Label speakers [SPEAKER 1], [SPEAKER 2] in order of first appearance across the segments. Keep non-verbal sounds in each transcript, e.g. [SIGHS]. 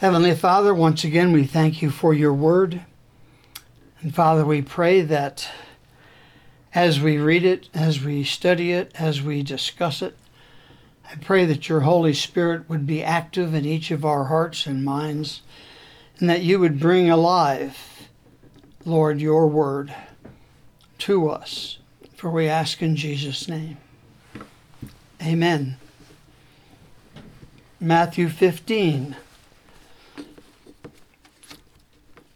[SPEAKER 1] Heavenly Father, once again, we thank you for your word. And Father, we pray that as we read it, as we study it, as we discuss it, I pray that your Holy Spirit would be active in each of our hearts and minds, and that you would bring alive, Lord, your word to us. For we ask in Jesus' name. Amen. Matthew 15.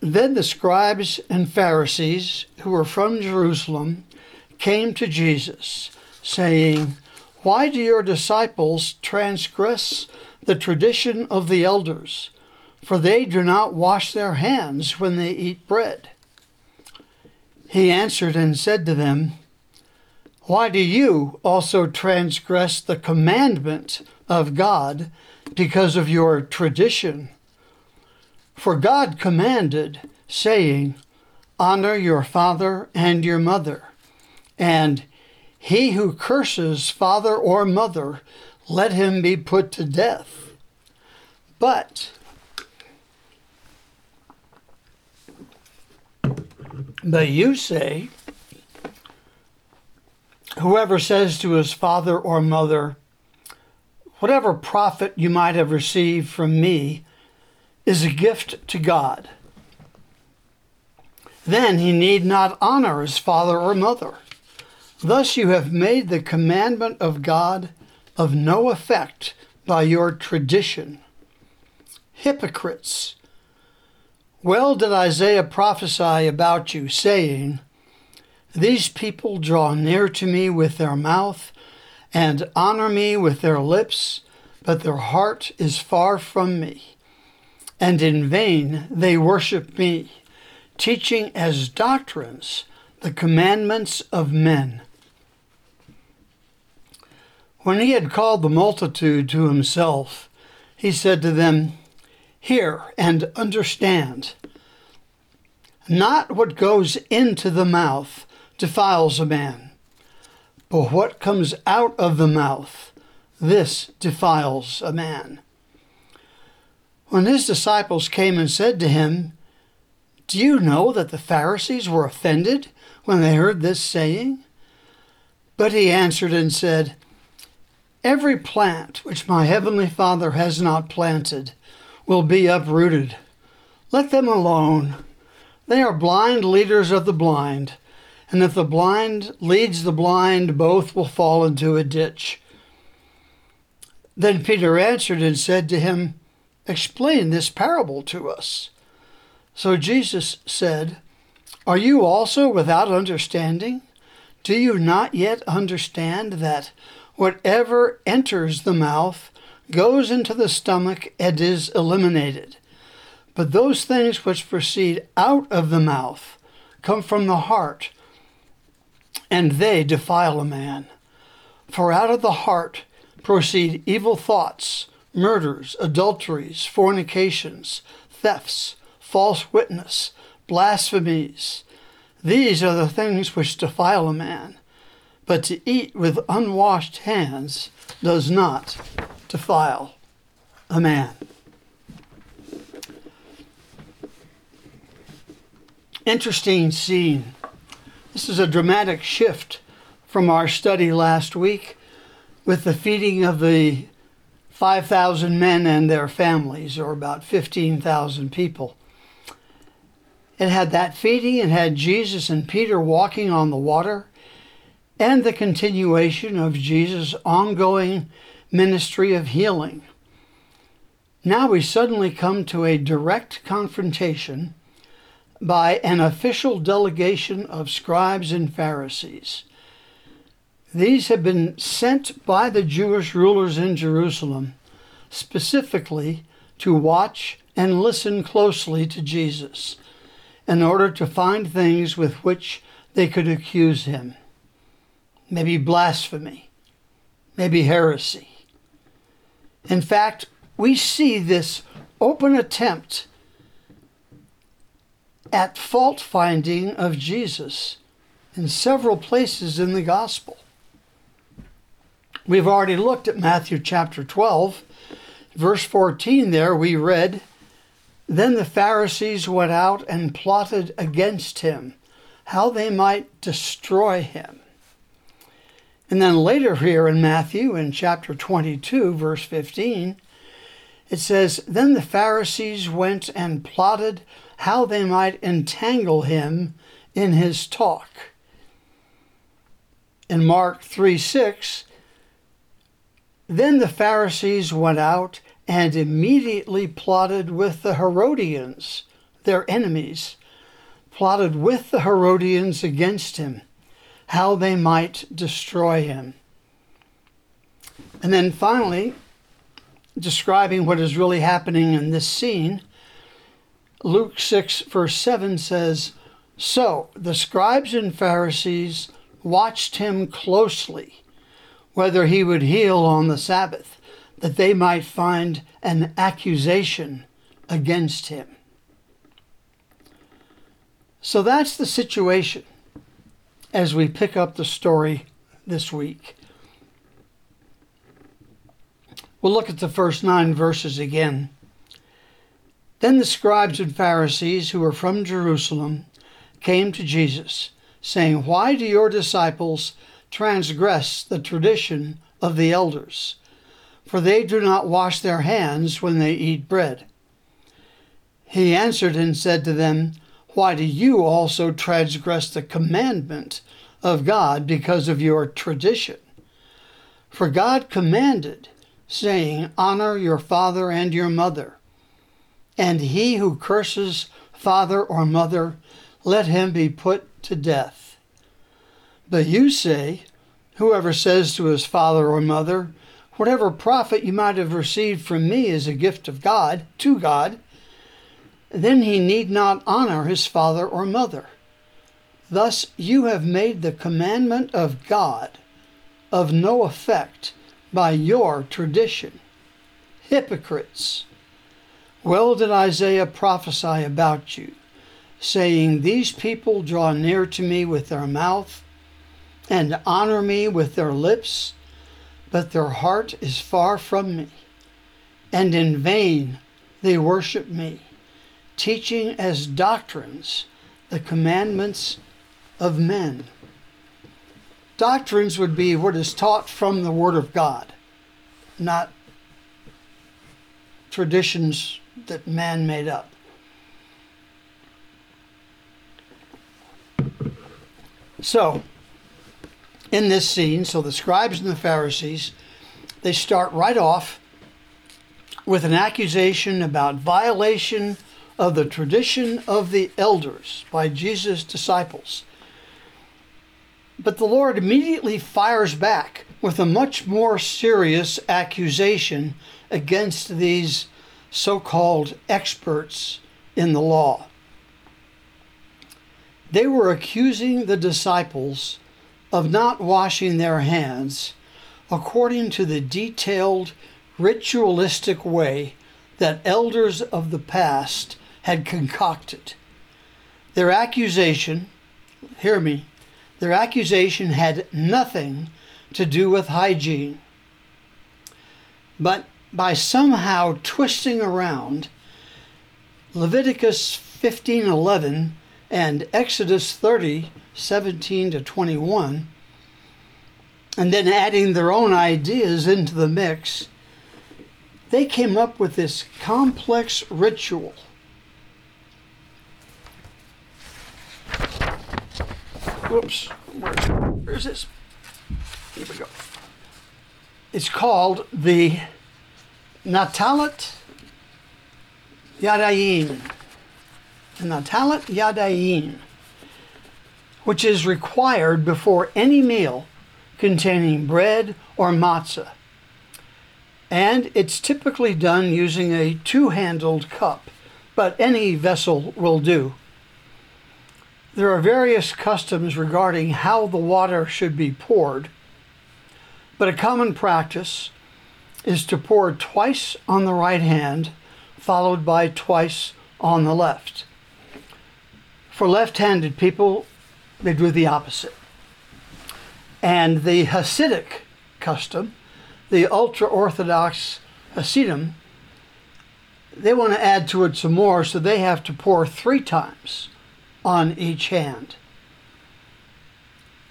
[SPEAKER 1] Then the scribes and Pharisees who were from Jerusalem came to Jesus, saying, Why do your disciples transgress the tradition of the elders? For they do not wash their hands when they eat bread. He answered and said to them, Why do you also transgress the commandment of God because of your tradition? For God commanded, saying, Honor your father and your mother, and he who curses father or mother, let him be put to death. But but you say, whoever says to his father or mother, whatever profit you might have received from me is a gift to God. Then he need not honor his father or mother. Thus you have made the commandment of God of no effect by your tradition. Hypocrites! Well did Isaiah prophesy about you, saying, These people draw near to me with their mouth and honor me with their lips, but their heart is far from me and in vain they worship me, teaching as doctrines the commandments of men. When he had called the multitude to himself, he said to them, Hear and understand. Not what goes into the mouth defiles a man, but what comes out of the mouth, this defiles a man. When his disciples came and said to him, Do you know that the Pharisees were offended when they heard this saying? But he answered and said, Every plant which my heavenly Father has not planted will be uprooted. Let them alone. They are blind leaders of the blind, and if the blind leads the blind, both will fall into a ditch. Then Peter answered and said to him, explain this parable to us. So Jesus said, Are you also without understanding? Do you not yet understand that whatever enters the mouth goes into the stomach and is eliminated? But those things which proceed out of the mouth come from the heart, and they defile a man. For out of the heart proceed evil thoughts murders, adulteries, fornications, thefts, false witness, blasphemies. These are the things which defile a man. But to eat with unwashed hands does not defile a man. Interesting scene. This is a dramatic shift from our study last week with the feeding of the 5,000 men and their families, or about 15,000 people. It had that feeding, it had Jesus and Peter walking on the water, and the continuation of Jesus' ongoing ministry of healing. Now we suddenly come to a direct confrontation by an official delegation of scribes and Pharisees. These have been sent by the Jewish rulers in Jerusalem specifically to watch and listen closely to Jesus in order to find things with which they could accuse him. Maybe blasphemy, maybe heresy. In fact, we see this open attempt at fault finding of Jesus in several places in the gospel. We've already looked at Matthew chapter 12. Verse 14 there, we read, Then the Pharisees went out and plotted against him, how they might destroy him. And then later here in Matthew, in chapter 22, verse 15, it says, Then the Pharisees went and plotted how they might entangle him in his talk. In Mark 3 6, then the Pharisees went out and immediately plotted with the Herodians, their enemies, plotted with the Herodians against him, how they might destroy him. And then finally, describing what is really happening in this scene, Luke 6, verse 7 says, So the scribes and Pharisees watched him closely, whether he would heal on the Sabbath, that they might find an accusation against him. So that's the situation as we pick up the story this week. We'll look at the first nine verses again. Then the scribes and Pharisees who were from Jerusalem came to Jesus, saying, Why do your disciples transgress the tradition of the elders? For they do not wash their hands when they eat bread. He answered and said to them, Why do you also transgress the commandment of God because of your tradition? For God commanded, saying, Honor your father and your mother. And he who curses father or mother, let him be put to death. But you say, Whoever says to his father or mother, Whatever profit you might have received from me is a gift of God, to God, then he need not honor his father or mother. Thus you have made the commandment of God of no effect by your tradition. Hypocrites! Well did Isaiah prophesy about you, saying, These people draw near to me with their mouth and honor me with their lips, but their heart is far from me, and in vain they worship me, teaching as doctrines the commandments of men. Doctrines would be what is taught from the Word of God, not traditions that man made up. So, in this scene, so the scribes and the Pharisees, they start right off with an accusation about violation of the tradition of the elders by Jesus' disciples. But the Lord immediately fires back with a much more serious accusation against these so called experts in the law. They were accusing the disciples of not washing their hands according to the detailed ritualistic way that elders of the past had concocted. Their accusation, hear me, their accusation had nothing to do with hygiene. But by somehow twisting around Leviticus 15:11 and Exodus 30 17 to 21 and then adding their own ideas into the mix, they came up with this complex ritual Whoops. Where, where's this? Here we go. It's called the Netilat Yadayim. The Netilat Yadayim, which is required before any meal containing bread or matzah. And it's typically done using a two handled cup, but any vessel will do. There are various customs regarding how the water should be poured, but a common practice is to pour twice on the right hand, followed by twice on the left. For left handed people, they do the opposite. And the Hasidic custom, the ultra Orthodox Hasidim, they want to add to it some more, so they have to pour three times on each hand.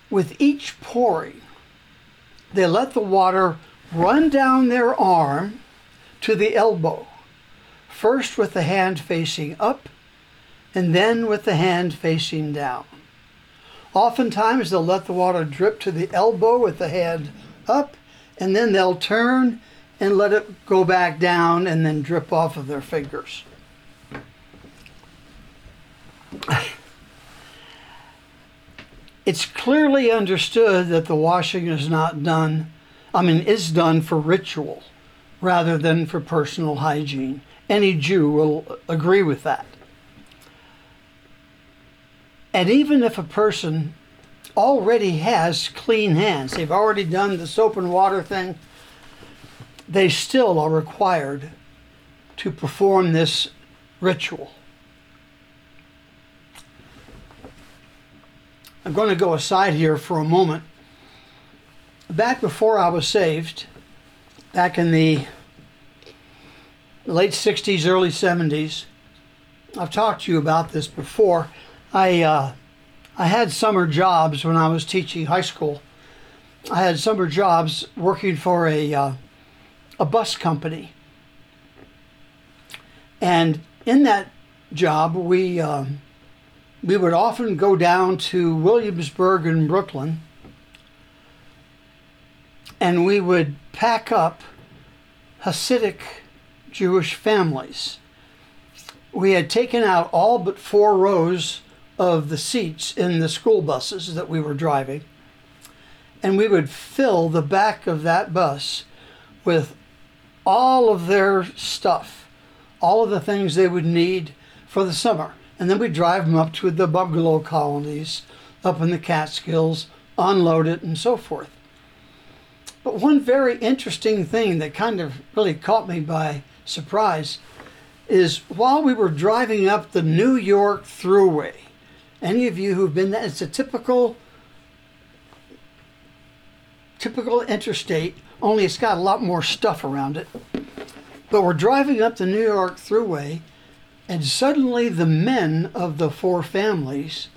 [SPEAKER 1] With each pouring, they let the water run down their arm to the elbow, first with the hand facing up and then with the hand facing down. Oftentimes, they'll let the water drip to the elbow with the hand up, and then they'll turn and let it go back down and then drip off of their fingers. It's clearly understood that the washing is not done, I mean, is done for ritual rather than for personal hygiene. Any Jew will agree with that. And even if a person already has clean hands, they've already done the soap and water thing, they still are required to perform this ritual. I'm going to go aside here for a moment. Back before I was saved, back in the late 60s, early 70s, I've talked to you about this before. I uh, I had summer jobs when I was teaching high school. I had summer jobs working for a uh, a bus company, and in that job we um, we would often go down to Williamsburg and Brooklyn, and we would pack up Hasidic Jewish families. We had taken out all but four rows of the seats in the school buses that we were driving. And we would fill the back of that bus with all of their stuff, all of the things they would need for the summer. And then we'd drive them up to the bungalow colonies up in the Catskills, unload it, and so forth. But one very interesting thing that kind of really caught me by surprise is while we were driving up the New York Thruway, any of you who've been there, it's a typical typical interstate, only it's got a lot more stuff around it. But we're driving up the New York Thruway, and suddenly the men of the four families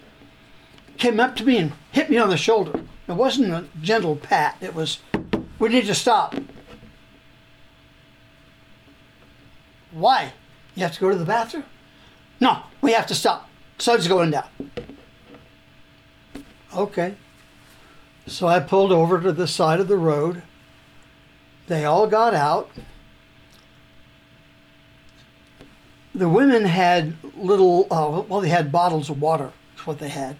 [SPEAKER 1] came up to me and hit me on the shoulder. It wasn't a gentle pat, it was, we need to stop. Why? You have to go to the bathroom? No, we have to stop. Sun's going down. Okay. So I pulled over to the side of the road. They all got out. The women had little, uh, well, they had bottles of water, That's what they had.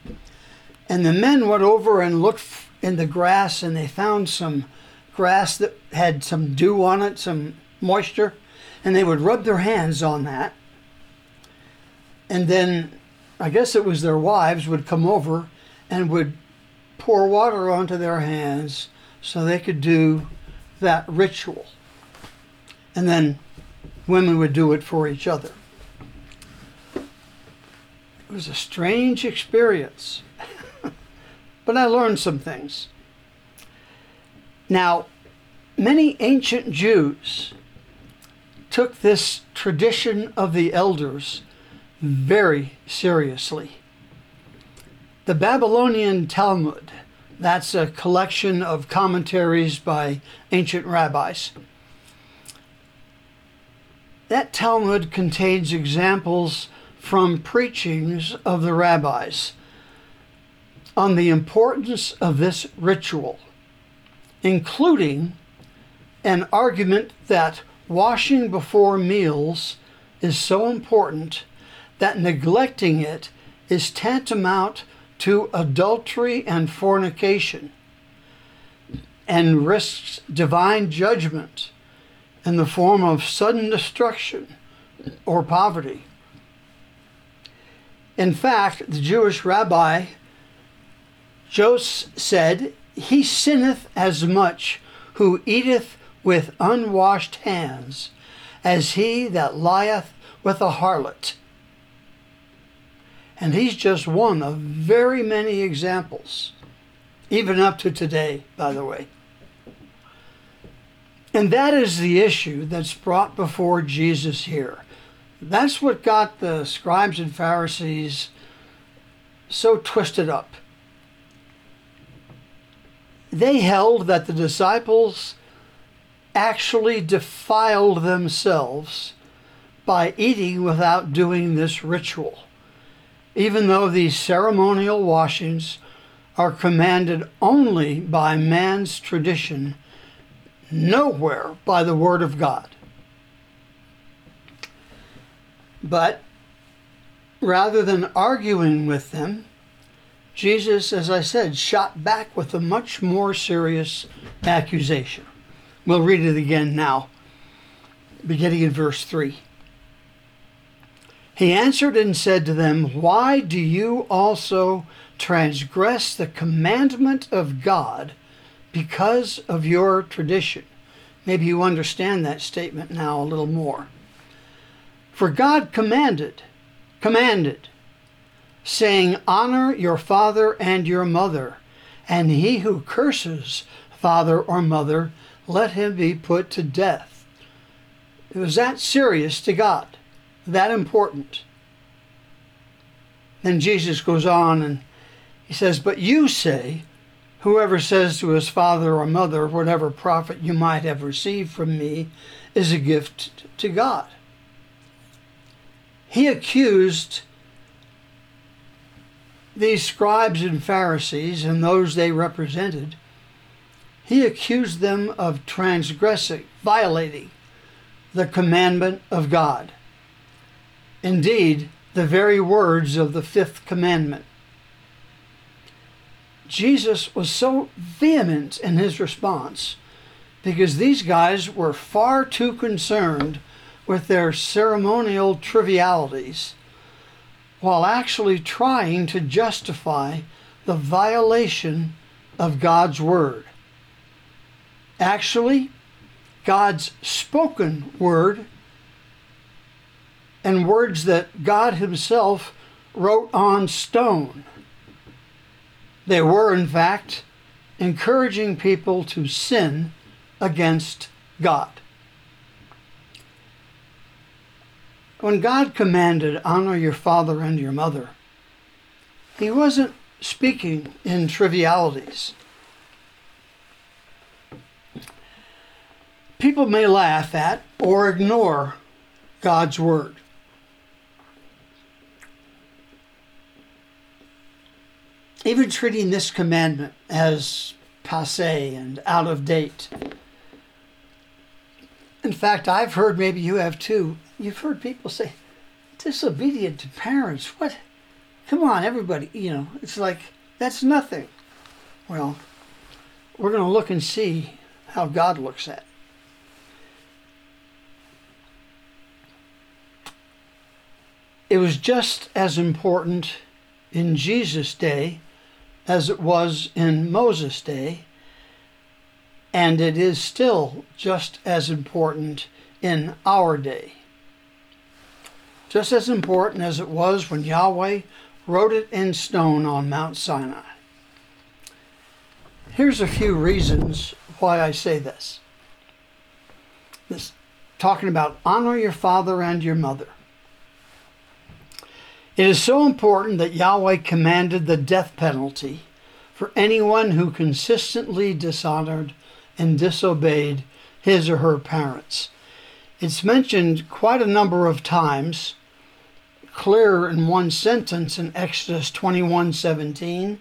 [SPEAKER 1] And the men went over and looked in the grass and they found some grass that had some dew on it, some moisture, and they would rub their hands on that. And then I guess it was their wives would come over and would pour water onto their hands so they could do that ritual. And then women would do it for each other. It was a strange experience, [LAUGHS] but I learned some things. Now, many ancient Jews took this tradition of the elders very seriously. The Babylonian Talmud, that's a collection of commentaries by ancient rabbis. That Talmud contains examples from preachings of the rabbis on the importance of this ritual, including an argument that washing before meals is so important that neglecting it is tantamount to adultery and fornication and risks divine judgment in the form of sudden destruction or poverty. In fact, the Jewish rabbi Jose said, He sinneth as much who eateth with unwashed hands as he that lieth with a harlot. And he's just one of very many examples, even up to today, by the way. And that is the issue that's brought before Jesus here. That's what got the scribes and Pharisees so twisted up. They held that the disciples actually defiled themselves by eating without doing this ritual, even though these ceremonial washings are commanded only by man's tradition, nowhere by the Word of God. But rather than arguing with them, Jesus, as I said, shot back with a much more serious accusation. We'll read it again now, beginning in verse 3. He answered and said to them, Why do you also transgress the commandment of God because of your tradition? Maybe you understand that statement now a little more. For God commanded, commanded, saying, Honor your father and your mother, and he who curses father or mother, let him be put to death. It was that serious to God, that important. Then Jesus goes on and he says, But you say, Whoever says to his father or mother, Whatever profit you might have received from me is a gift to God he accused these scribes and Pharisees and those they represented, he accused them of transgressing, violating the commandment of God. Indeed, the very words of the fifth commandment. Jesus was so vehement in his response because these guys were far too concerned with their ceremonial trivialities while actually trying to justify the violation of God's Word. Actually, God's spoken Word and words that God Himself wrote on stone. They were, in fact, encouraging people to sin against God. When God commanded, honor your father and your mother, he wasn't speaking in trivialities. People may laugh at or ignore God's word. Even treating this commandment as passe and out of date. In fact, I've heard, maybe you have too, you've heard people say, disobedient to parents. What? Come on, everybody. You know, it's like, that's nothing. Well, we're going to look and see how God looks at it. It was just as important in Jesus' day as it was in Moses' day, and it is still just as important in our day just as important as it was when Yahweh wrote it in stone on Mount Sinai. Here's a few reasons why I say this. This talking about honor your father and your mother. It is so important that Yahweh commanded the death penalty for anyone who consistently dishonored and disobeyed his or her parents. It's mentioned quite a number of times clear in one sentence in Exodus 21 17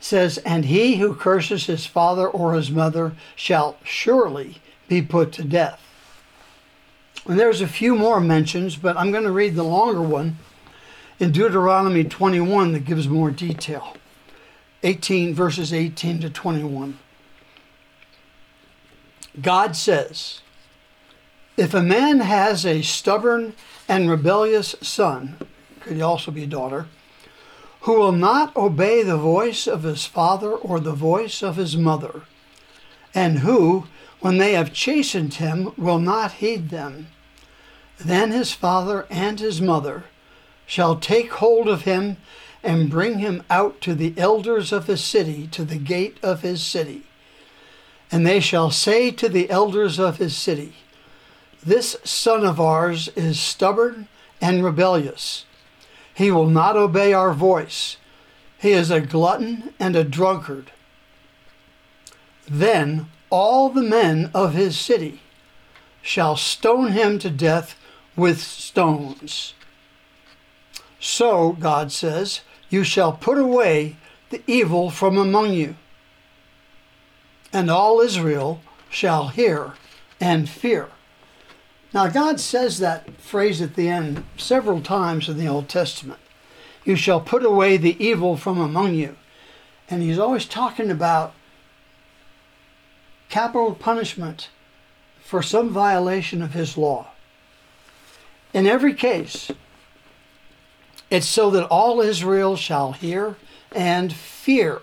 [SPEAKER 1] says, And he who curses his father or his mother shall surely be put to death. And there's a few more mentions, but I'm going to read the longer one in Deuteronomy 21 that gives more detail. 18 verses 18 to 21. God says, If a man has a stubborn and rebellious son, could he also be a daughter, who will not obey the voice of his father or the voice of his mother, and who, when they have chastened him, will not heed them. Then his father and his mother shall take hold of him and bring him out to the elders of his city, to the gate of his city. And they shall say to the elders of his city, This son of ours is stubborn and rebellious. He will not obey our voice. He is a glutton and a drunkard. Then all the men of his city shall stone him to death with stones. So, God says, you shall put away the evil from among you, and all Israel shall hear and fear. Now, God says that phrase at the end several times in the Old Testament. You shall put away the evil from among you. And He's always talking about capital punishment for some violation of His law. In every case, it's so that all Israel shall hear and fear.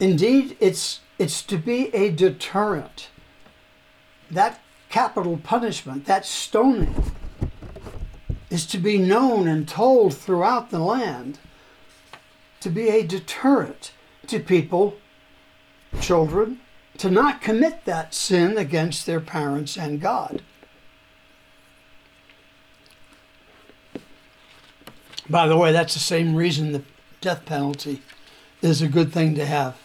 [SPEAKER 1] Indeed, it's, it's to be a deterrent. That capital punishment, that stoning, is to be known and told throughout the land to be a deterrent to people, children, to not commit that sin against their parents and God. By the way, that's the same reason the death penalty is a good thing to have.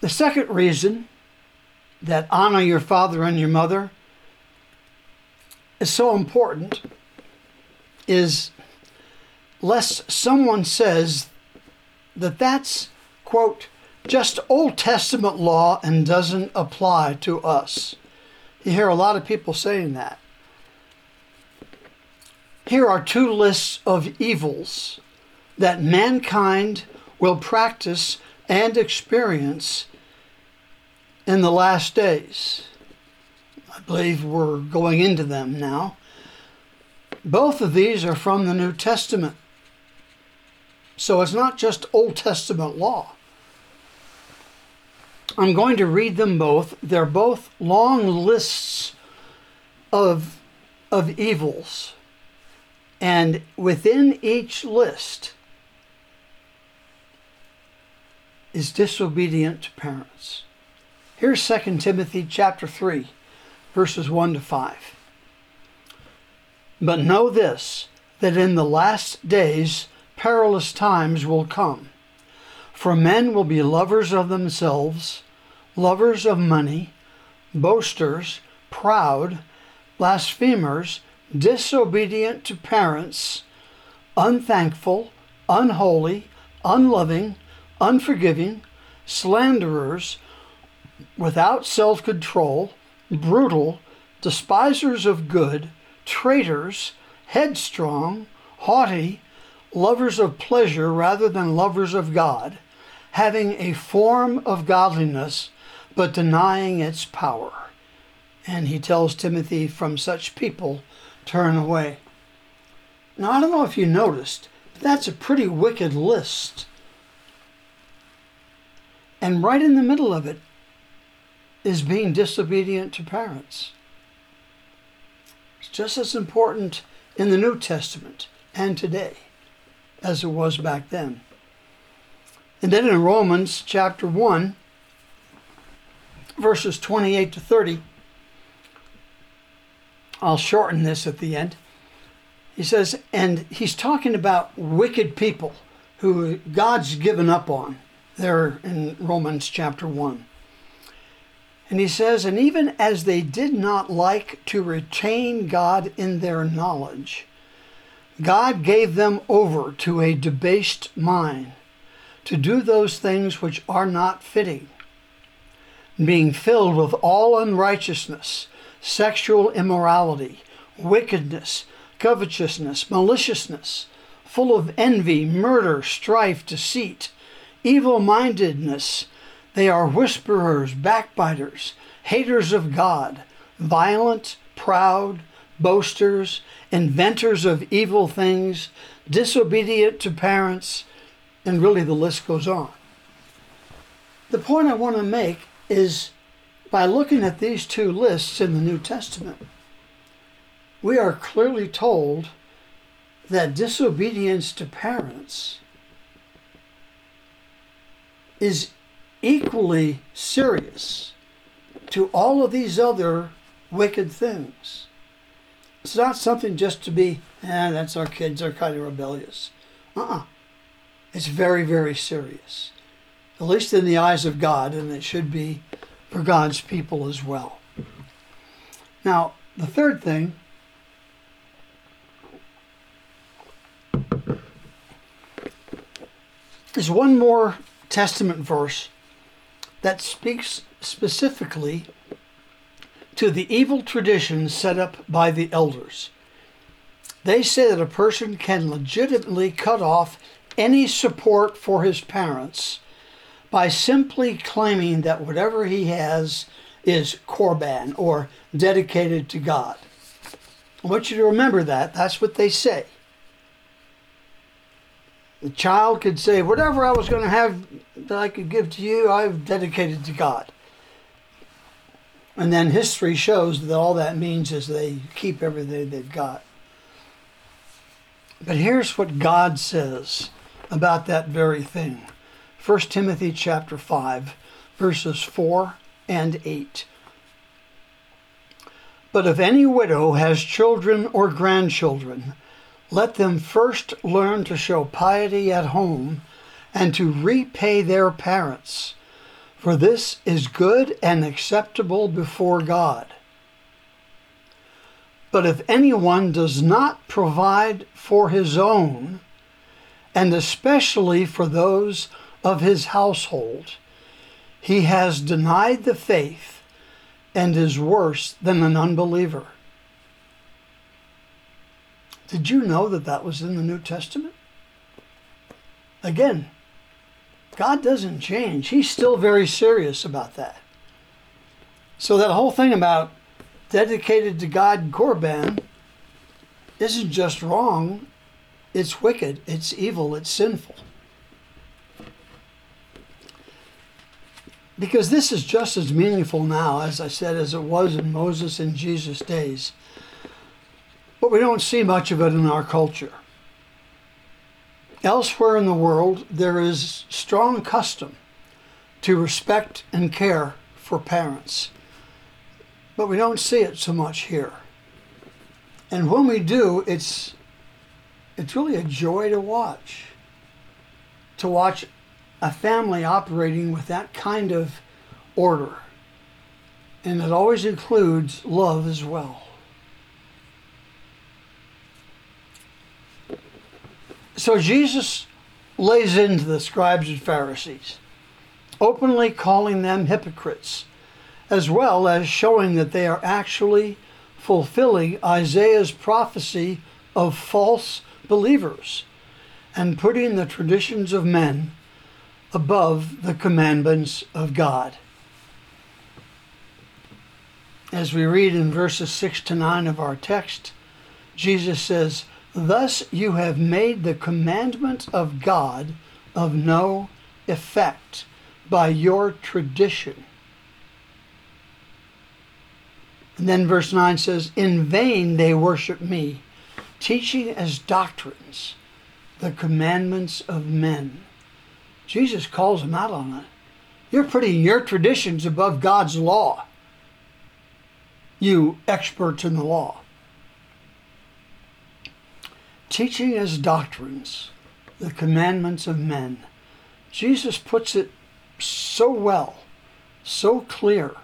[SPEAKER 1] The second reason that honor your father and your mother is so important is lest someone says that that's, quote, just Old Testament law and doesn't apply to us. You hear a lot of people saying that. Here are two lists of evils that mankind will practice and experience in the last days. I believe we're going into them now. Both of these are from the New Testament. So it's not just Old Testament law. I'm going to read them both. They're both long lists of, of evils. And within each list is disobedient to parents. Here's 2 Timothy chapter 3, verses 1 to 5. But know this, that in the last days perilous times will come. For men will be lovers of themselves, lovers of money, boasters, proud, blasphemers, disobedient to parents, unthankful, unholy, unloving, unforgiving, slanderers, without self control, brutal, despisers of good, traitors, headstrong, haughty, lovers of pleasure rather than lovers of God, having a form of godliness but denying its power. And he tells Timothy, from such people, turn away. Now, I don't know if you noticed, but that's a pretty wicked list. And right in the middle of it is being disobedient to parents. It's just as important in the New Testament and today as it was back then. And then in Romans chapter 1, verses 28 to 30, I'll shorten this at the end. He says, and he's talking about wicked people who God's given up on there in Romans chapter 1. And he says, And even as they did not like to retain God in their knowledge, God gave them over to a debased mind to do those things which are not fitting, being filled with all unrighteousness, sexual immorality, wickedness, covetousness, maliciousness, full of envy, murder, strife, deceit, evil mindedness they are whisperers, backbiters, haters of God, violent, proud, boasters, inventors of evil things, disobedient to parents, and really the list goes on. The point I want to make is by looking at these two lists in the New Testament, we are clearly told that disobedience to parents is equally serious to all of these other wicked things. It's not something just to be, eh, that's our kids, they're kind of rebellious. Uh uh It's very, very serious, at least in the eyes of God, and it should be for God's people as well. Now, the third thing is one more Testament verse that speaks specifically to the evil traditions set up by the elders. They say that a person can legitimately cut off any support for his parents by simply claiming that whatever he has is korban or dedicated to God. I want you to remember that. That's what they say. The child could say, Whatever I was going to have that I could give to you, I've dedicated to God. And then history shows that all that means is they keep everything they've got. But here's what God says about that very thing. 1 Timothy chapter 5 verses 4 and 8. But if any widow has children or grandchildren, let them first learn to show piety at home and to repay their parents for this is good and acceptable before God. But if anyone does not provide for his own, and especially for those of his household, he has denied the faith and is worse than an unbeliever. Did you know that that was in the New Testament? Again, God doesn't change. He's still very serious about that. So that whole thing about dedicated to God Korban isn't just wrong, it's wicked, it's evil, it's sinful. Because this is just as meaningful now, as I said, as it was in Moses and Jesus' days. But we don't see much of it in our culture. Elsewhere in the world, there is strong custom to respect and care for parents, but we don't see it so much here. And when we do, it's it's really a joy to watch. To watch a family operating with that kind of order. And it always includes love as well. So Jesus lays into the scribes and Pharisees, openly calling them hypocrites, as well as showing that they are actually fulfilling Isaiah's prophecy of false believers and putting the traditions of men above the commandments of God. As we read in verses 6 to 9 of our text, Jesus says, Thus you have made the commandment of God of no effect by your tradition. And then verse 9 says, In vain they worship me, teaching as doctrines the commandments of men. Jesus calls them out on it. You're putting your traditions above God's law, you experts in the law teaching as doctrines the commandments of men. Jesus puts it so well, so clear.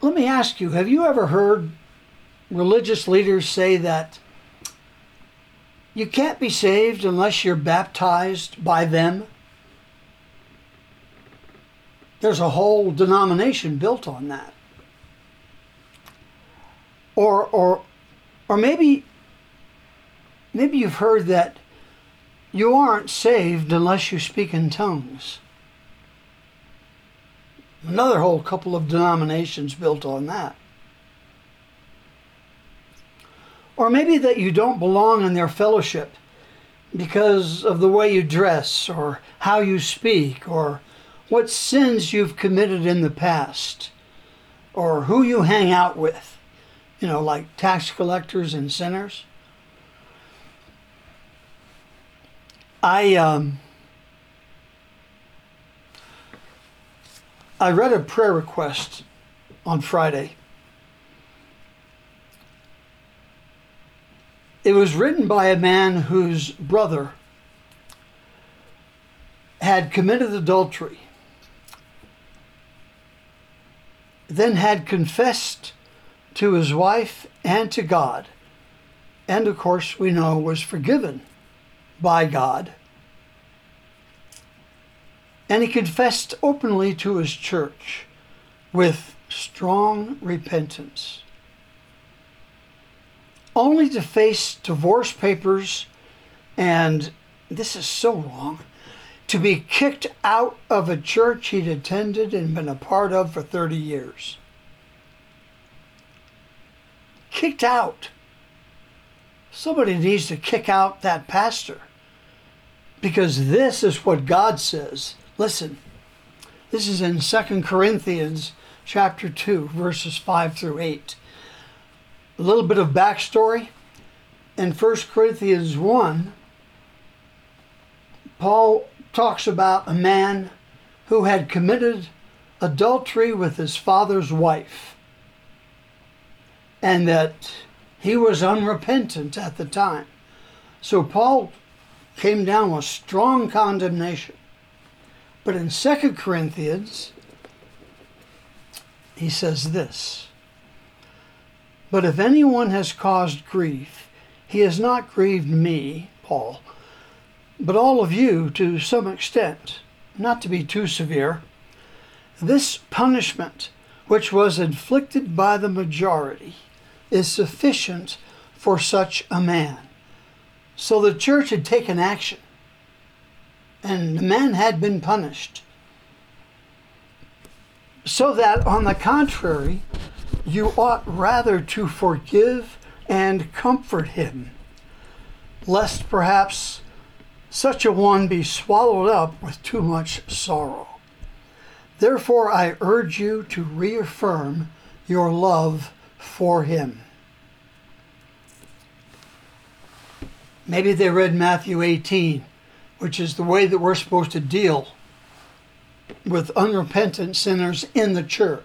[SPEAKER 1] Let me ask you have you ever heard religious leaders say that you can't be saved unless you're baptized by them? There's a whole denomination built on that. Or, or, or maybe Maybe you've heard that you aren't saved unless you speak in tongues. Another whole couple of denominations built on that. Or maybe that you don't belong in their fellowship because of the way you dress or how you speak or what sins you've committed in the past or who you hang out with, you know, like tax collectors and sinners. I um, I read a prayer request on Friday. It was written by a man whose brother had committed adultery, then had confessed to his wife and to God, and of course, we know was forgiven by God. And he confessed openly to his church with strong repentance. Only to face divorce papers and, this is so wrong, to be kicked out of a church he'd attended and been a part of for 30 years. Kicked out. Somebody needs to kick out that pastor because this is what God says. Listen, this is in 2 Corinthians chapter 2, verses 5 through 8. A little bit of backstory. In 1 Corinthians 1, Paul talks about a man who had committed adultery with his father's wife and that he was unrepentant at the time. So Paul came down with strong condemnation. But in 2 Corinthians, he says this But if anyone has caused grief, he has not grieved me, Paul, but all of you to some extent, not to be too severe. This punishment, which was inflicted by the majority, is sufficient for such a man. So the church had taken action, and the man had been punished. So that, on the contrary, you ought rather to forgive and comfort him, lest perhaps such a one be swallowed up with too much sorrow. Therefore, I urge you to reaffirm your love for him. Maybe they read Matthew 18, which is the way that we're supposed to deal with unrepentant sinners in the church.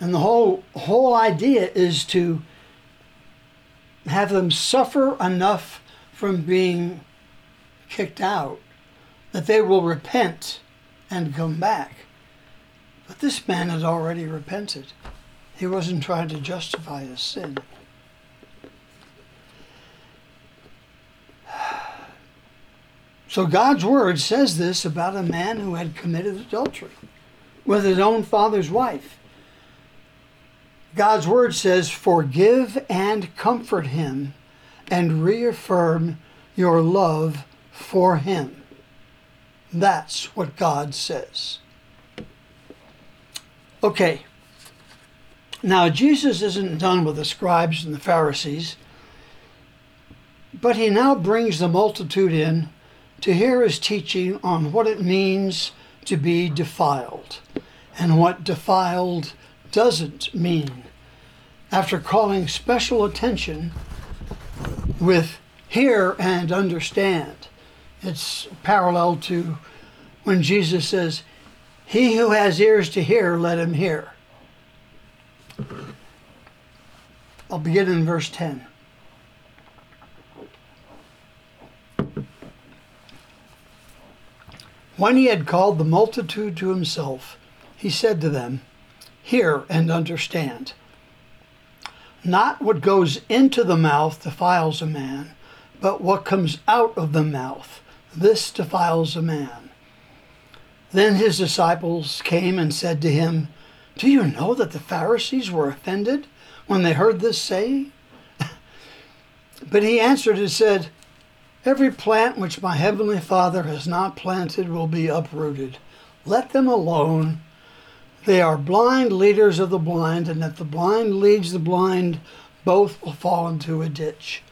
[SPEAKER 1] And the whole whole idea is to have them suffer enough from being kicked out that they will repent and come back. But this man had already repented. He wasn't trying to justify his sin. [SIGHS] So God's word says this about a man who had committed adultery with his own father's wife. God's word says, Forgive and comfort him and reaffirm your love for him. That's what God says. Okay. Now, Jesus isn't done with the scribes and the Pharisees, but he now brings the multitude in to hear his teaching on what it means to be defiled and what defiled doesn't mean. After calling special attention with hear and understand, it's parallel to when Jesus says, He who has ears to hear, let him hear. I'll begin in verse 10. When he had called the multitude to himself, he said to them, Hear and understand. Not what goes into the mouth defiles a man, but what comes out of the mouth, this defiles a man. Then his disciples came and said to him, Do you know that the Pharisees were offended when they heard this saying? [LAUGHS] but he answered and said, Every plant which my heavenly Father has not planted will be uprooted. Let them alone. They are blind leaders of the blind, and if the blind leads the blind, both will fall into a ditch.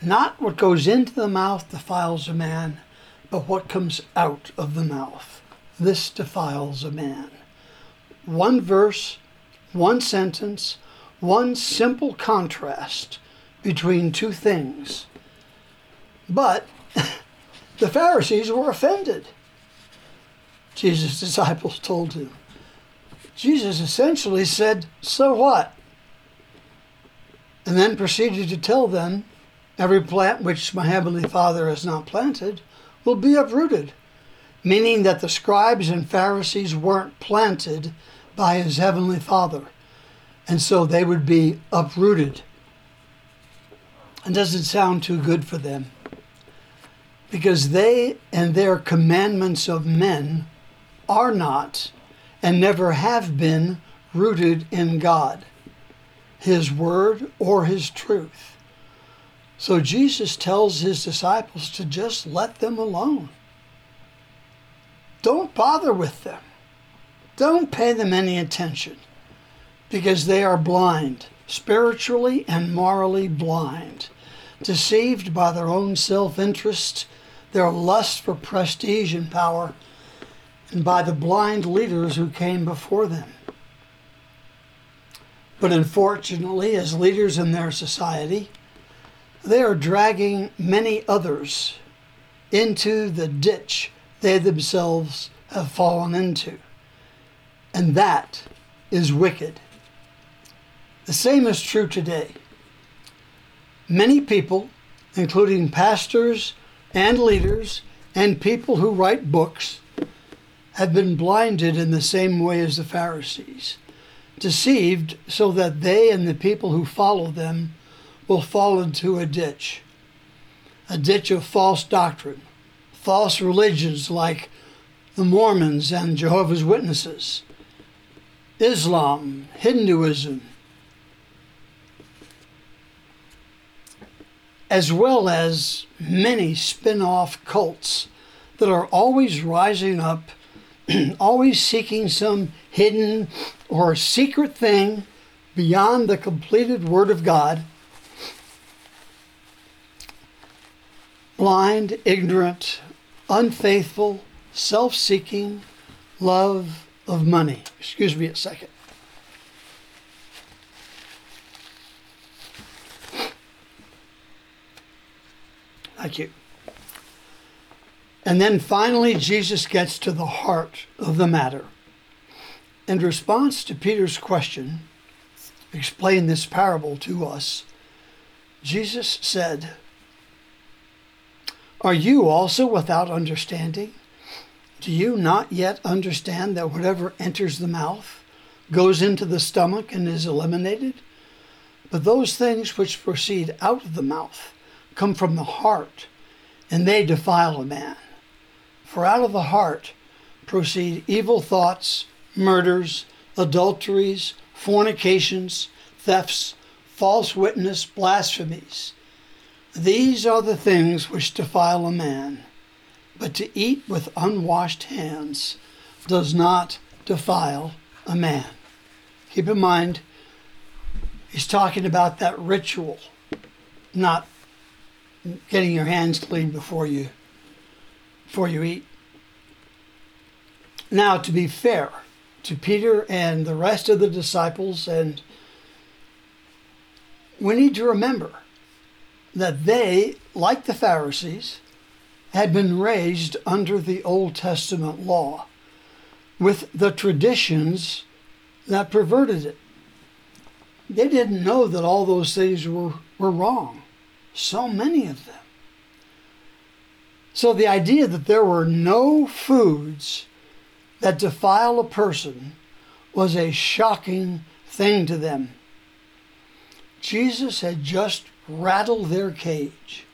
[SPEAKER 1] Not what goes into the mouth defiles a man, but what comes out of the mouth. This defiles a man. One verse, one sentence, one simple contrast between two things. But [LAUGHS] the Pharisees were offended. Jesus' [LAUGHS] disciples told him. Jesus essentially said, So what? And then proceeded to tell them, Every plant which my heavenly Father has not planted will be uprooted, meaning that the scribes and Pharisees weren't planted by his heavenly Father, and so they would be uprooted. And doesn't sound too good for them because they and their commandments of men are not and never have been rooted in God, His Word, or His truth. So Jesus tells His disciples to just let them alone. Don't bother with them. Don't pay them any attention because they are blind, spiritually and morally blind, deceived by their own self interest, their lust for prestige and power and by the blind leaders who came before them. But unfortunately, as leaders in their society, they are dragging many others into the ditch they themselves have fallen into. And that is wicked. The same is true today. Many people, including pastors and leaders and people who write books, have been blinded in the same way as the Pharisees, deceived so that they and the people who follow them will fall into a ditch, a ditch of false doctrine, false religions like the Mormons and Jehovah's Witnesses, Islam, Hinduism, as well as many spin off cults that are always rising up [CLEARS THROAT] always seeking some hidden or secret thing beyond the completed Word of God, blind, ignorant, unfaithful, self seeking, love of money. Excuse me a second. Thank you. And then finally, Jesus gets to the heart of the matter. In response to Peter's question, explain this parable to us, Jesus said, Are you also without understanding? Do you not yet understand that whatever enters the mouth goes into the stomach and is eliminated? But those things which proceed out of the mouth come from the heart, and they defile a man. For out of the heart proceed evil thoughts, murders, adulteries, fornications, thefts, false witness, blasphemies. These are the things which defile a man. But to eat with unwashed hands does not defile a man. Keep in mind, he's talking about that ritual, not getting your hands clean before you before you eat. Now, to be fair to Peter and the rest of the disciples, and we need to remember that they, like the Pharisees, had been raised under the Old Testament law with the traditions that perverted it. They didn't know that all those things were, were wrong, so many of them. So the idea that there were no foods that defile a person was a shocking thing to them. Jesus had just rattled their cage.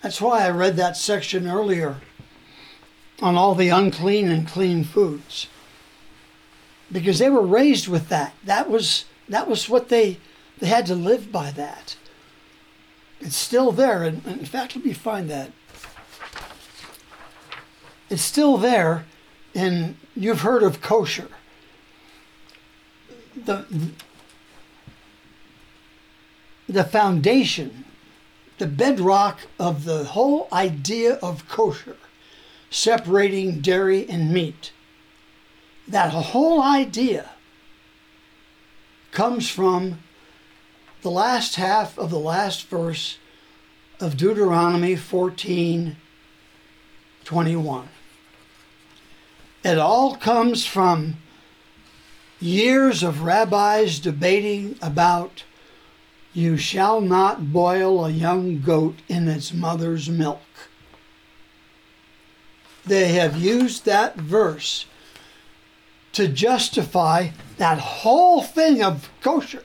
[SPEAKER 1] That's why I read that section earlier on all the unclean and clean foods. Because they were raised with that. That was that was what they they had to live by that. It's still there. And in fact, let me find that. It's still there, and you've heard of kosher. The, the foundation, the bedrock of the whole idea of kosher, separating dairy and meat, that whole idea comes from the last half of the last verse of Deuteronomy 14 21. It all comes from years of rabbis debating about you shall not boil a young goat in its mother's milk. They have used that verse to justify that whole thing of kosher.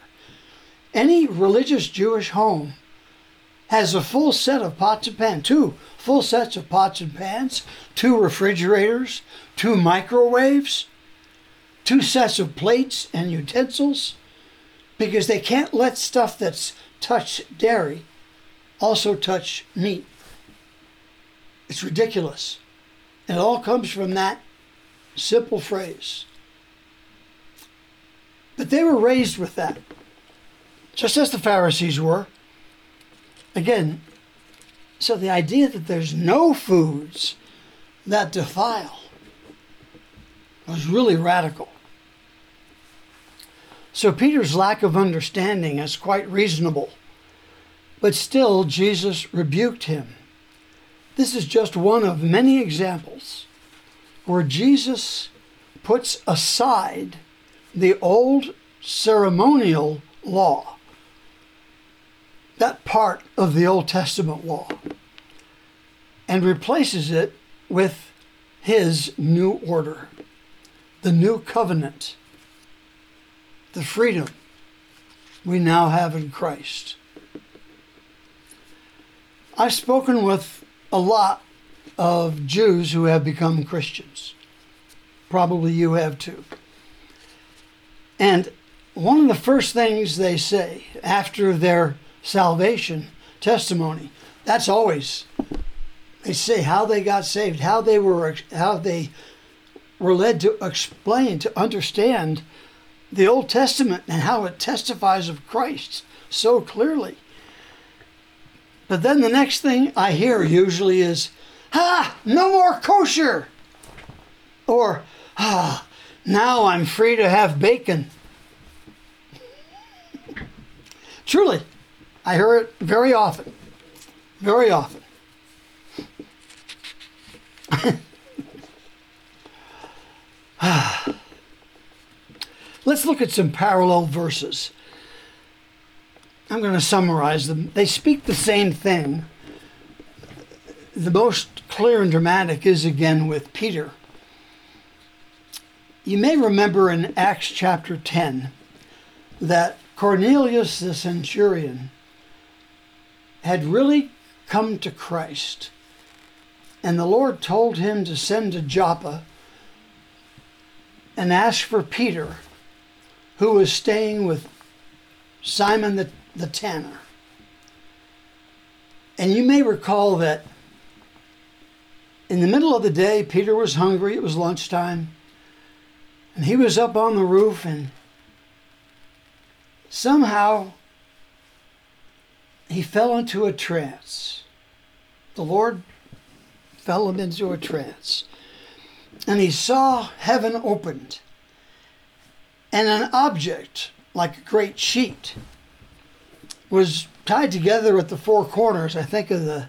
[SPEAKER 1] Any religious Jewish home has a full set of pots and pans, two full sets of pots and pans, two refrigerators, two microwaves, two sets of plates and utensils, because they can't let stuff that's touched dairy also touch meat. It's ridiculous. And it all comes from that simple phrase. But they were raised with that, just as the Pharisees were. Again, so the idea that there's no foods that defile was really radical. So Peter's lack of understanding is quite reasonable. But still, Jesus rebuked him. This is just one of many examples where Jesus puts aside the old ceremonial law, that part of the Old Testament law, and replaces it with his new order, the new covenant, the freedom we now have in Christ. I've spoken with a lot of Jews who have become Christians. Probably you have too. And one of the first things they say after their salvation testimony, that's always they say how they got saved, how they were how they were led to explain to understand the Old Testament and how it testifies of Christ so clearly. But then the next thing I hear usually is, "Ha, no more kosher." Or, "Ah, now I'm free to have bacon." [LAUGHS] Truly, I hear it very often. Very often. [SIGHS] Let's look at some parallel verses. I'm going to summarize them. They speak the same thing. The most clear and dramatic is again with Peter. You may remember in Acts chapter 10 that Cornelius the centurion had really come to Christ. And the Lord told him to send to Joppa and ask for Peter, who was staying with Simon the, the tanner. And you may recall that in the middle of the day, Peter was hungry. It was lunchtime. And he was up on the roof and somehow he fell into a trance. The Lord fell him into a trance. And he saw heaven opened, and an object like a great sheet was tied together at the four corners. I think of the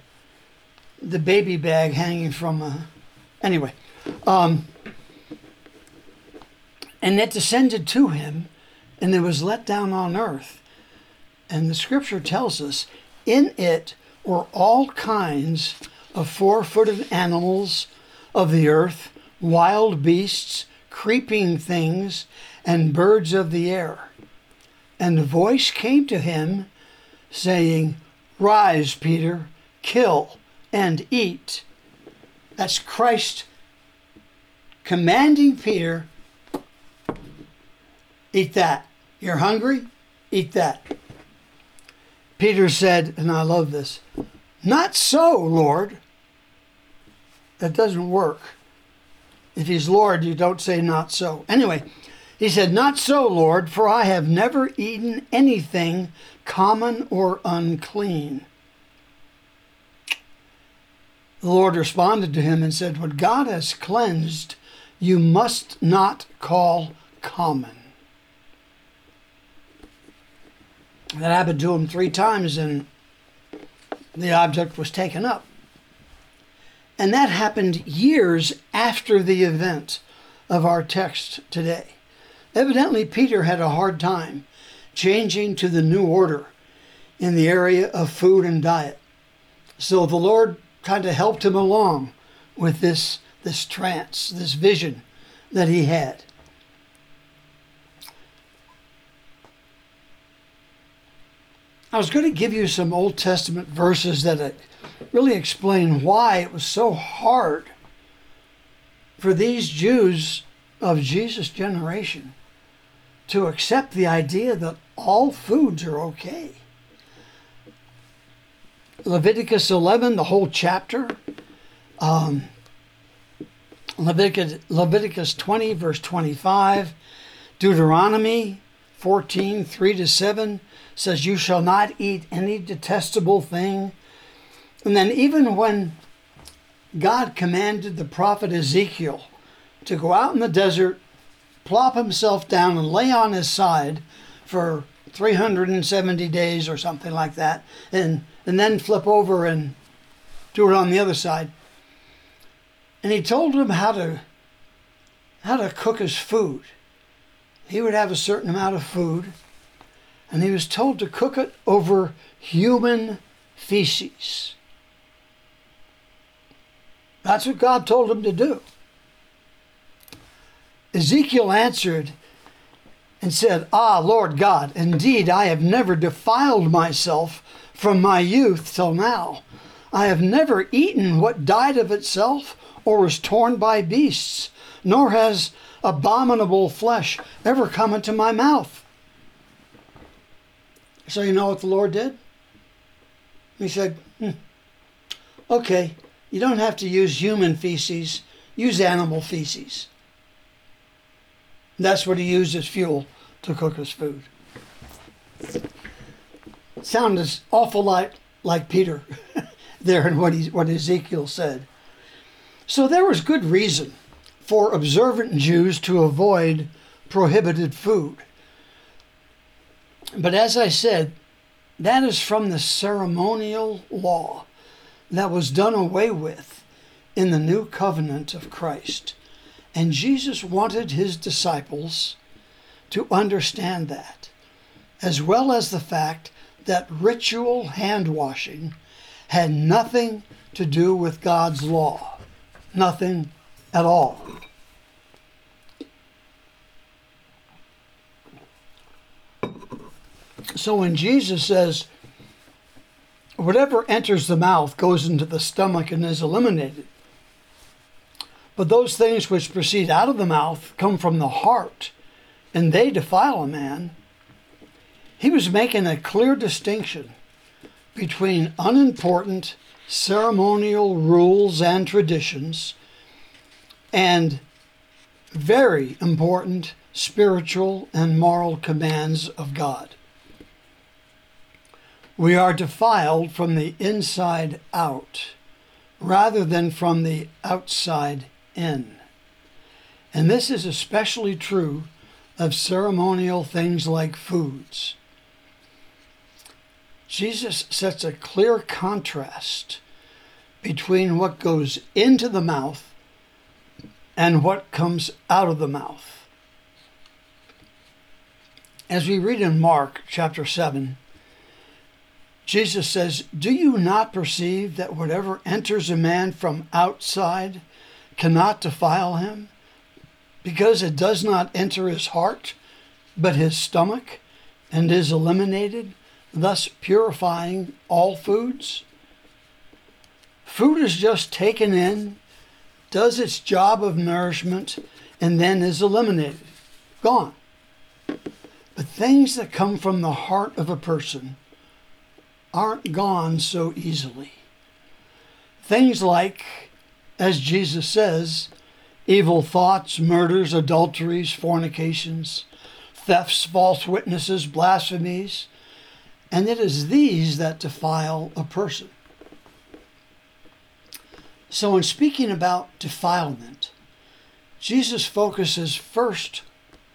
[SPEAKER 1] the baby bag hanging from a anyway. Um, and it descended to him and it was let down on earth. And the scripture tells us in it were all kinds of four footed animals of the earth, wild beasts, creeping things, and birds of the air. And a voice came to him, saying, Rise, Peter, kill and eat. That's Christ commanding Peter, Eat that. You're hungry? Eat that. Peter said, and I love this, Not so, Lord. That doesn't work. If he's Lord, you don't say not so. Anyway, he said, Not so, Lord, for I have never eaten anything common or unclean. The Lord responded to him and said, What God has cleansed, you must not call common. That happened to him three times, and the object was taken up. And that happened years after the event of our text today. Evidently, Peter had a hard time changing to the new order in the area of food and diet. So the Lord kind of helped him along with this, this trance, this vision that he had. I was going to give you some Old Testament verses that really explain why it was so hard for these Jews of Jesus' generation to accept the idea that all foods are okay. Leviticus 11, the whole chapter. Um, Leviticus, Leviticus 20, verse 25. Deuteronomy 14, 3 to 7 says, You shall not eat any detestable thing. And then, even when God commanded the prophet Ezekiel to go out in the desert, plop himself down, and lay on his side for 370 days or something like that, and, and then flip over and do it on the other side. And he told him how to how to cook his food. He would have a certain amount of food, and he was told to cook it over human feces. That's what God told him to do. Ezekiel answered and said, Ah, Lord God, indeed I have never defiled myself from my youth till now. I have never eaten what died of itself or was torn by beasts, nor has abominable flesh ever come into my mouth. So you know what the Lord did? He said, hmm, Okay, you don't have to use human feces, use animal feces. That's what he used as fuel to cook his food. Sounds awful like, like Peter [LAUGHS] there and what, he, what Ezekiel said. So there was good reason for observant Jews to avoid prohibited food. But as I said, that is from the ceremonial law that was done away with in the new covenant of Christ. And Jesus wanted his disciples to understand that, as well as the fact that ritual hand washing had nothing to do with God's law. Nothing at all. So when Jesus says, whatever enters the mouth goes into the stomach and is eliminated, but those things which proceed out of the mouth come from the heart, and they defile a man. He was making a clear distinction between unimportant ceremonial rules and traditions and very important spiritual and moral commands of God. We are defiled from the inside out rather than from the outside in. And this is especially true of ceremonial things like foods. Jesus sets a clear contrast between what goes into the mouth and what comes out of the mouth. As we read in Mark chapter 7, Jesus says, Do you not perceive that whatever enters a man from outside cannot defile him, because it does not enter his heart, but his stomach, and is eliminated, thus purifying all foods? Food is just taken in, does its job of nourishment, and then is eliminated, gone. But things that come from the heart of a person aren't gone so easily. Things like as Jesus says, evil thoughts, murders, adulteries, fornications, thefts, false witnesses, blasphemies, and it is these that defile a person. So, in speaking about defilement, Jesus focuses first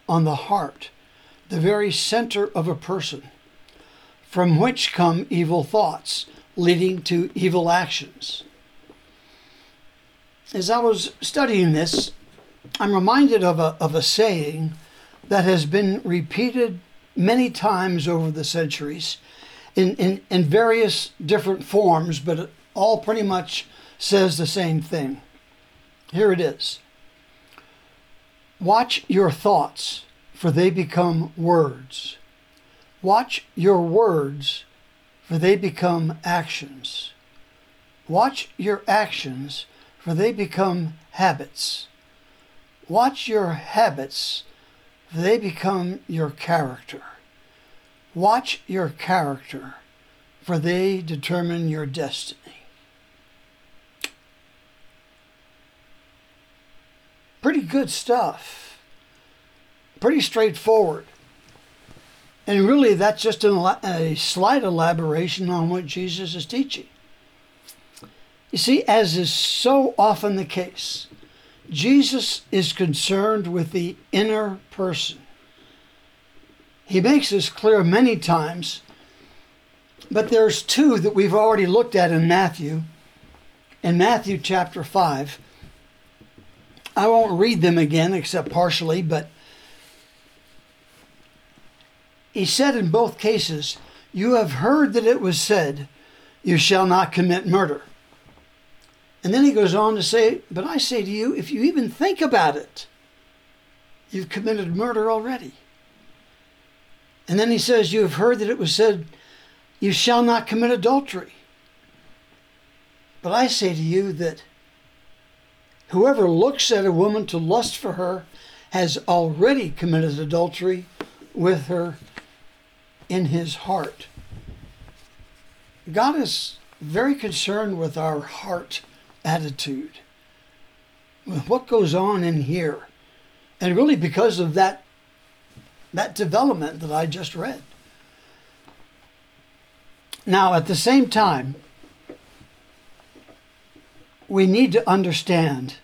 [SPEAKER 1] on the heart, the very center of a person, from which come evil thoughts, leading to evil actions. as I was studying this, I'm reminded of a, of a saying that has been repeated many times over the centuries in, in, in various different forms, but it all pretty much says the same thing. Here it is Watch your thoughts, for they become words. Watch your words, for they become actions. Watch your actions, for they become habits. Watch your habits, for they become your character. Watch your character, for they determine your destiny. Pretty good stuff. Pretty straightforward. And really, that's just a slight elaboration on what Jesus is teaching. You see, as is so often the case, Jesus is concerned with the inner person. He makes this clear many times, but there's two that we've already looked at in Matthew. In Matthew chapter 5, I won't read them again except partially, but he said in both cases, You have heard that it was said, You shall not commit murder. And then he goes on to say, But I say to you, if you even think about it, you've committed murder already. And then he says, You have heard that it was said, You shall not commit adultery. But I say to you that whoever looks at a woman to lust for her has already committed adultery with her in his heart. God is very concerned with our heart attitude, with what goes on in here. And really, because of that, that development that I just read. Now, at the same time, we need to understand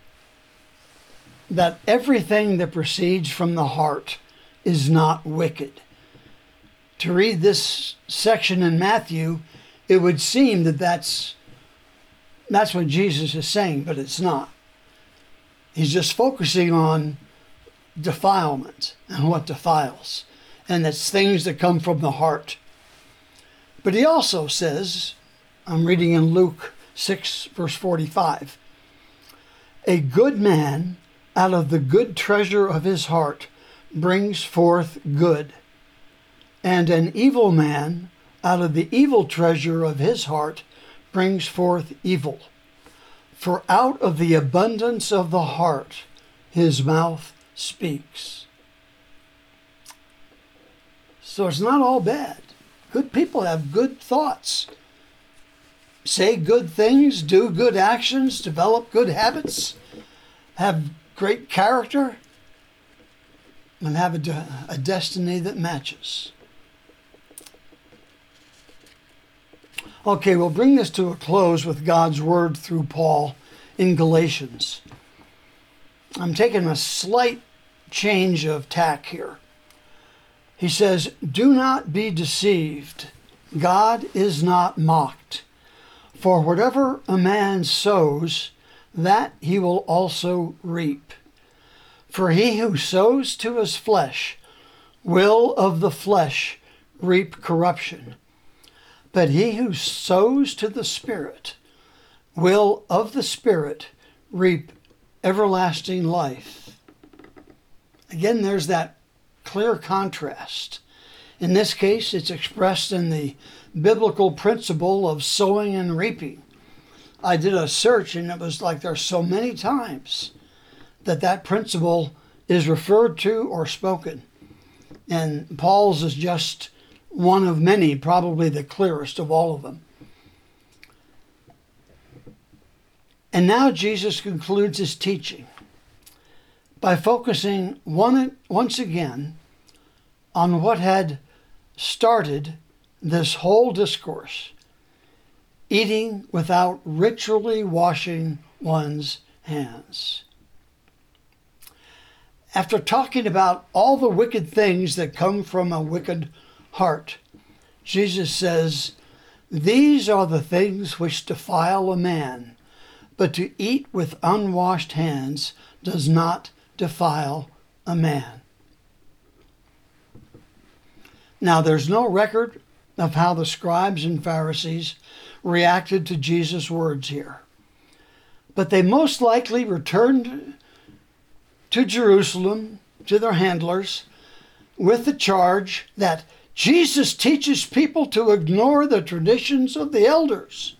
[SPEAKER 1] that everything that proceeds from the heart is not wicked. To read this section in Matthew, it would seem that that's that's what Jesus is saying, but it's not. He's just focusing on defilement and what defiles, and that's things that come from the heart. But he also says, I'm reading in Luke 6, verse 45, a good man out of the good treasure of his heart brings forth good, and an evil man out of the evil treasure of his heart brings forth evil. For out of the abundance of the heart his mouth speaks. So it's not all bad. Good people have good thoughts, say good things, do good actions, develop good habits, have great character, and have a, de- a destiny that matches. Okay, we'll bring this to a close with God's word through Paul in Galatians. I'm taking a slight change of tack here. He says, Do not be deceived. God is not mocked. For whatever a man sows, that he will also reap. For he who sows to his flesh will of the flesh reap corruption but he who sows to the Spirit will of the Spirit reap everlasting life. Again, there's that clear contrast. In this case, it's expressed in the biblical principle of sowing and reaping. I did a search and it was like there's so many times that that principle is referred to or spoken. And Paul's is just one of many, probably the clearest of all of them. And now Jesus concludes his teaching by focusing one, once again on what had started this whole discourse eating without ritually washing one's hands. After talking about all the wicked things that come from a wicked heart. Jesus says, These are the things which defile a man, but to eat with unwashed hands does not defile a man. Now, there's no record of how the scribes and Pharisees reacted to Jesus' words here, but they most likely returned to Jerusalem to their handlers with the charge that Jesus teaches people to ignore the traditions of the elders.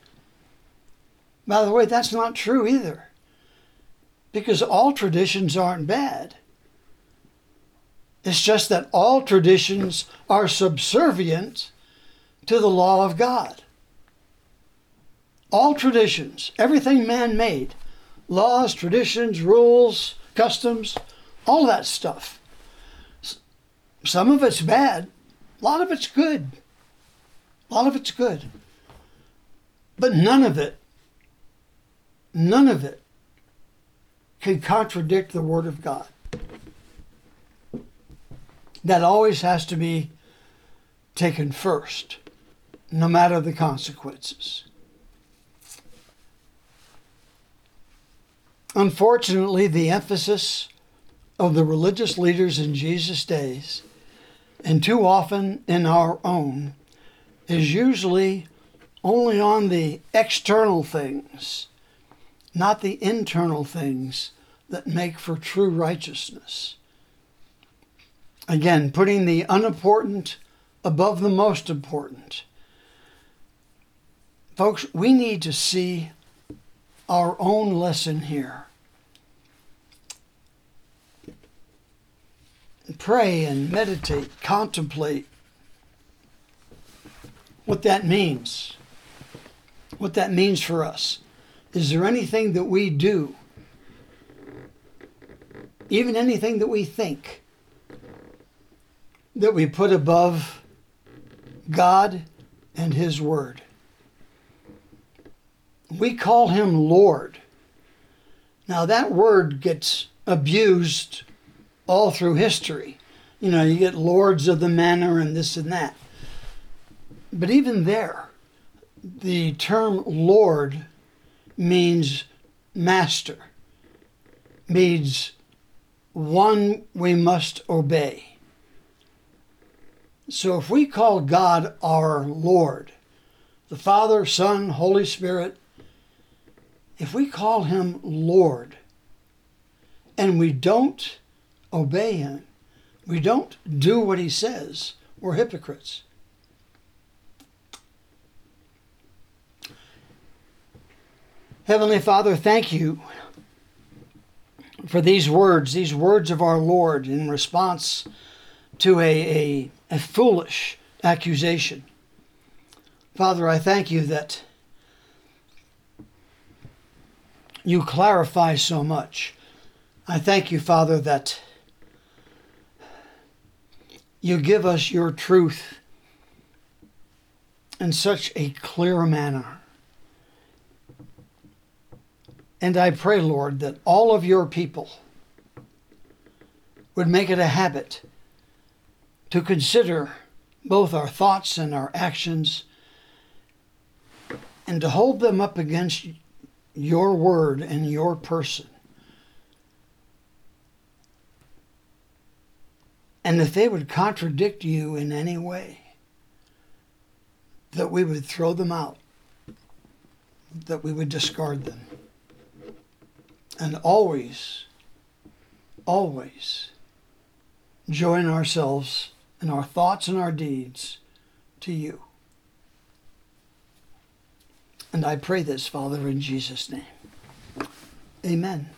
[SPEAKER 1] By the way, that's not true either, because all traditions aren't bad. It's just that all traditions are subservient to the law of God. All traditions, everything man made, laws, traditions, rules, customs, all that stuff. Some of it's bad, a lot of it's good. A lot of it's good. But none of it, none of it can contradict the Word of God. That always has to be taken first, no matter the consequences. Unfortunately, the emphasis of the religious leaders in Jesus' days, and too often in our own, is usually only on the external things, not the internal things that make for true righteousness. Again, putting the unimportant above the most important. Folks, we need to see our own lesson here. Pray and meditate, contemplate what that means, what that means for us. Is there anything that we do, even anything that we think, that we put above God and His Word? we call him Lord. Now, that word gets abused all through history. You know, you get lords of the manor and this and that. But even there, the term Lord means master, means one we must obey. So if we call God our Lord, the Father, Son, Holy Spirit, if we call him Lord and we don't obey him, we don't do what he says, we're hypocrites. Heavenly Father, thank you for these words, these words of our Lord in response to a, a, a foolish accusation. Father, I thank you that you clarify so much. I thank you, Father, that you give us your truth in such a clear manner. And I pray, Lord, that all of your people would make it a habit to consider both our thoughts and our actions and to hold them up against your word and your person. And if they would contradict you in any way, that we would throw them out, that we would discard them. And always, always join ourselves and our thoughts and our deeds to you. And I pray this, Father, in Jesus' name. Amen.